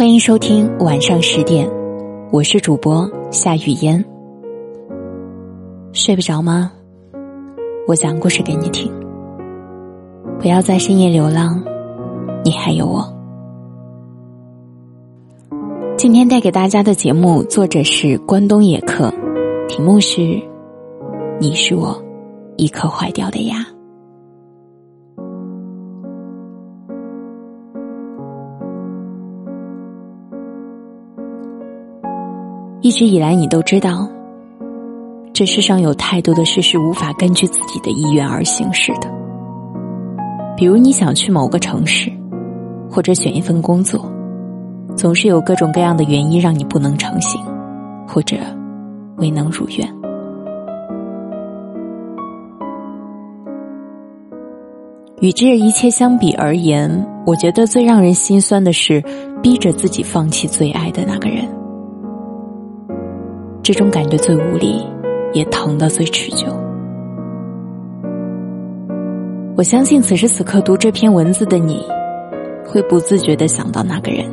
欢迎收听晚上十点，我是主播夏雨嫣。睡不着吗？我讲故事给你听。不要在深夜流浪，你还有我。今天带给大家的节目，作者是关东野客，题目是“你是我一颗坏掉的牙”。一直以来，你都知道，这世上有太多的事是无法根据自己的意愿而行事的。比如，你想去某个城市，或者选一份工作，总是有各种各样的原因让你不能成行，或者未能如愿。与这一切相比而言，我觉得最让人心酸的是，逼着自己放弃最爱的那个人。这种感觉最无力，也疼得最持久。我相信此时此刻读这篇文字的你，会不自觉的想到那个人，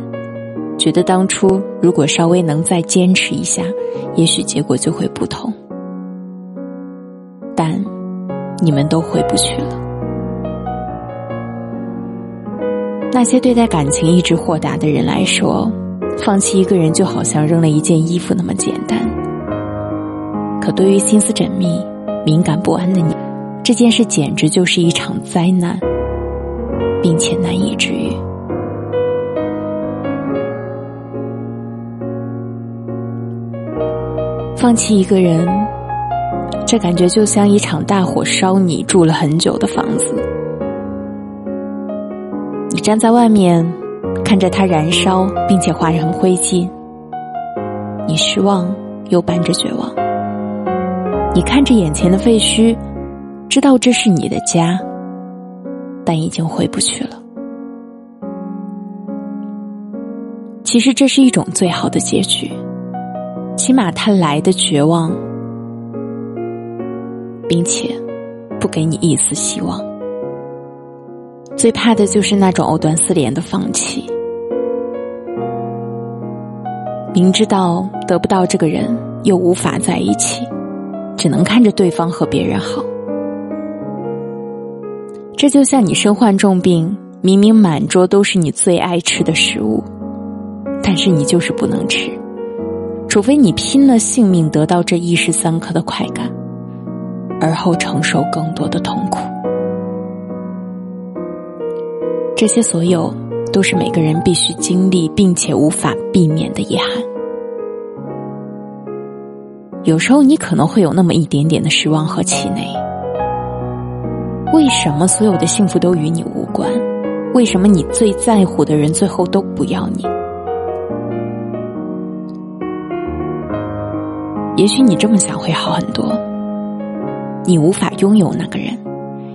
觉得当初如果稍微能再坚持一下，也许结果就会不同。但你们都回不去了。那些对待感情一直豁达的人来说，放弃一个人就好像扔了一件衣服那么简单。可对于心思缜密、敏感不安的你，这件事简直就是一场灾难，并且难以治愈。放弃一个人，这感觉就像一场大火烧你住了很久的房子，你站在外面，看着它燃烧，并且化成灰烬，你失望又伴着绝望。你看着眼前的废墟，知道这是你的家，但已经回不去了。其实这是一种最好的结局，起码他来的绝望，并且不给你一丝希望。最怕的就是那种藕断丝连的放弃，明知道得不到这个人，又无法在一起。只能看着对方和别人好，这就像你身患重病，明明满桌都是你最爱吃的食物，但是你就是不能吃，除非你拼了性命得到这一时三刻的快感，而后承受更多的痛苦。这些所有，都是每个人必须经历并且无法避免的遗憾。有时候你可能会有那么一点点的失望和气馁。为什么所有的幸福都与你无关？为什么你最在乎的人最后都不要你？也许你这么想会好很多。你无法拥有那个人，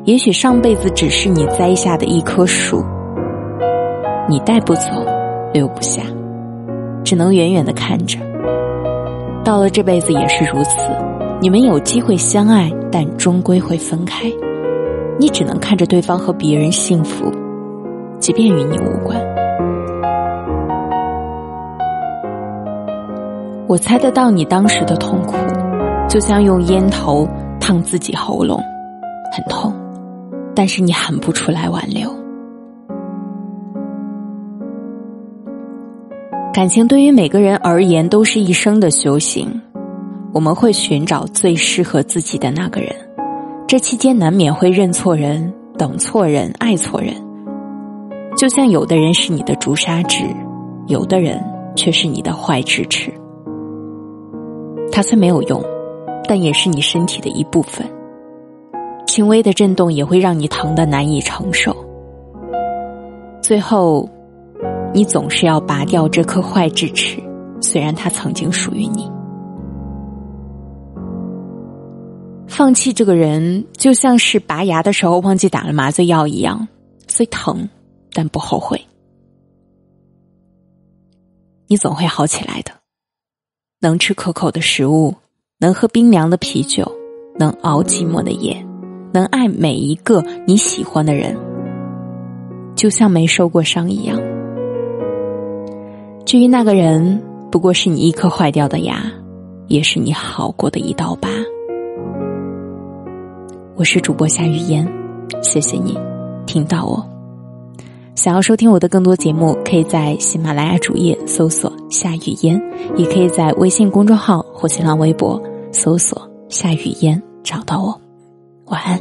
也许上辈子只是你栽下的一棵树，你带不走，留不下，只能远远的看着。到了这辈子也是如此，你们有机会相爱，但终归会分开。你只能看着对方和别人幸福，即便与你无关。我猜得到你当时的痛苦，就像用烟头烫自己喉咙，很痛，但是你喊不出来挽留。感情对于每个人而言都是一生的修行，我们会寻找最适合自己的那个人，这期间难免会认错人、等错人、爱错人。就像有的人是你的朱砂痣，有的人却是你的坏智齿。它虽没有用，但也是你身体的一部分，轻微的震动也会让你疼得难以承受。最后。你总是要拔掉这颗坏智齿，虽然它曾经属于你。放弃这个人，就像是拔牙的时候忘记打了麻醉药一样，虽疼，但不后悔。你总会好起来的。能吃可口的食物，能喝冰凉的啤酒，能熬寂寞的夜，能爱每一个你喜欢的人，就像没受过伤一样。至于那个人，不过是你一颗坏掉的牙，也是你好过的一道疤。我是主播夏雨嫣，谢谢你听到我。想要收听我的更多节目，可以在喜马拉雅主页搜索“夏雨嫣”，也可以在微信公众号或新浪微博搜索“夏雨嫣”找到我。晚安。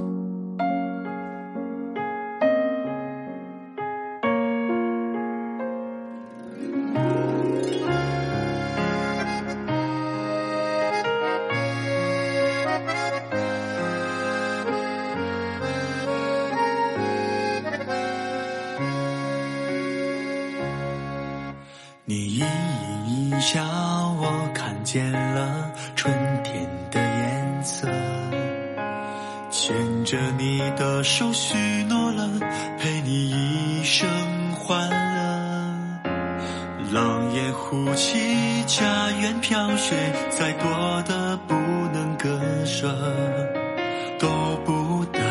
你一一笑，我看见了春着你的手，许诺了陪你一生欢乐。狼烟呼起，家园飘雪，再多的不能割舍，都不得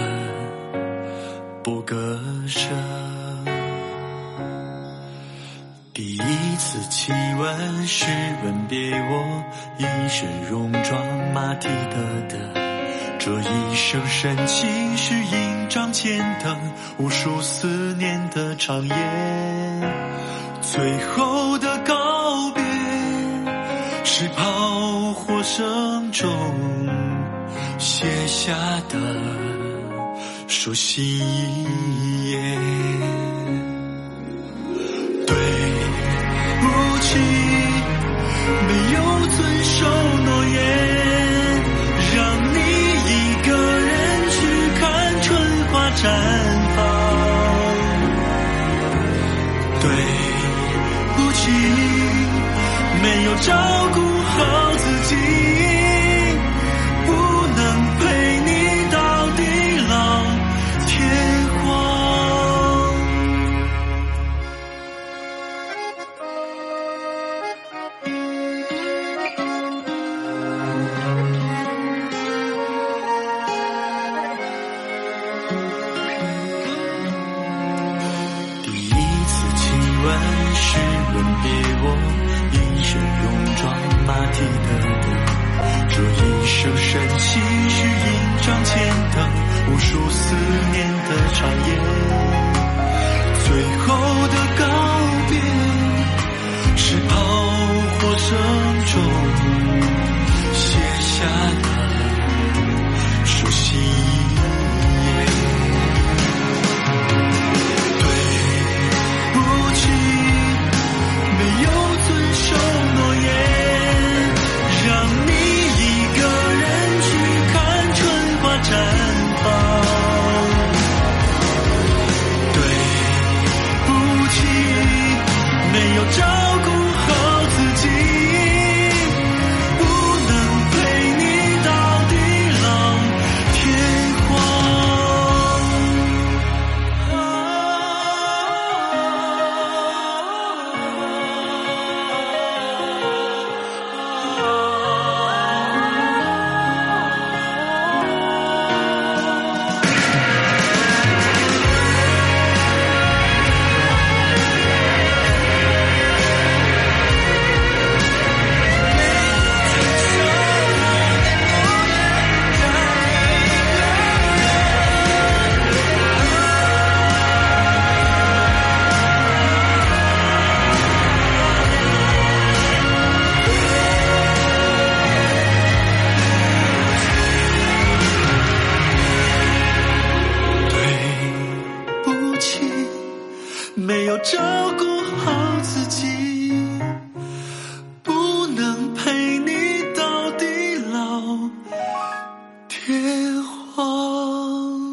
不割舍。第一次亲吻是吻别我一身戎装马蹄的的，这一生深情是印章前灯无数思念的长夜，最后的告别是炮火声中写下的书信一页。没有照顾好自己。数思念的长夜。啊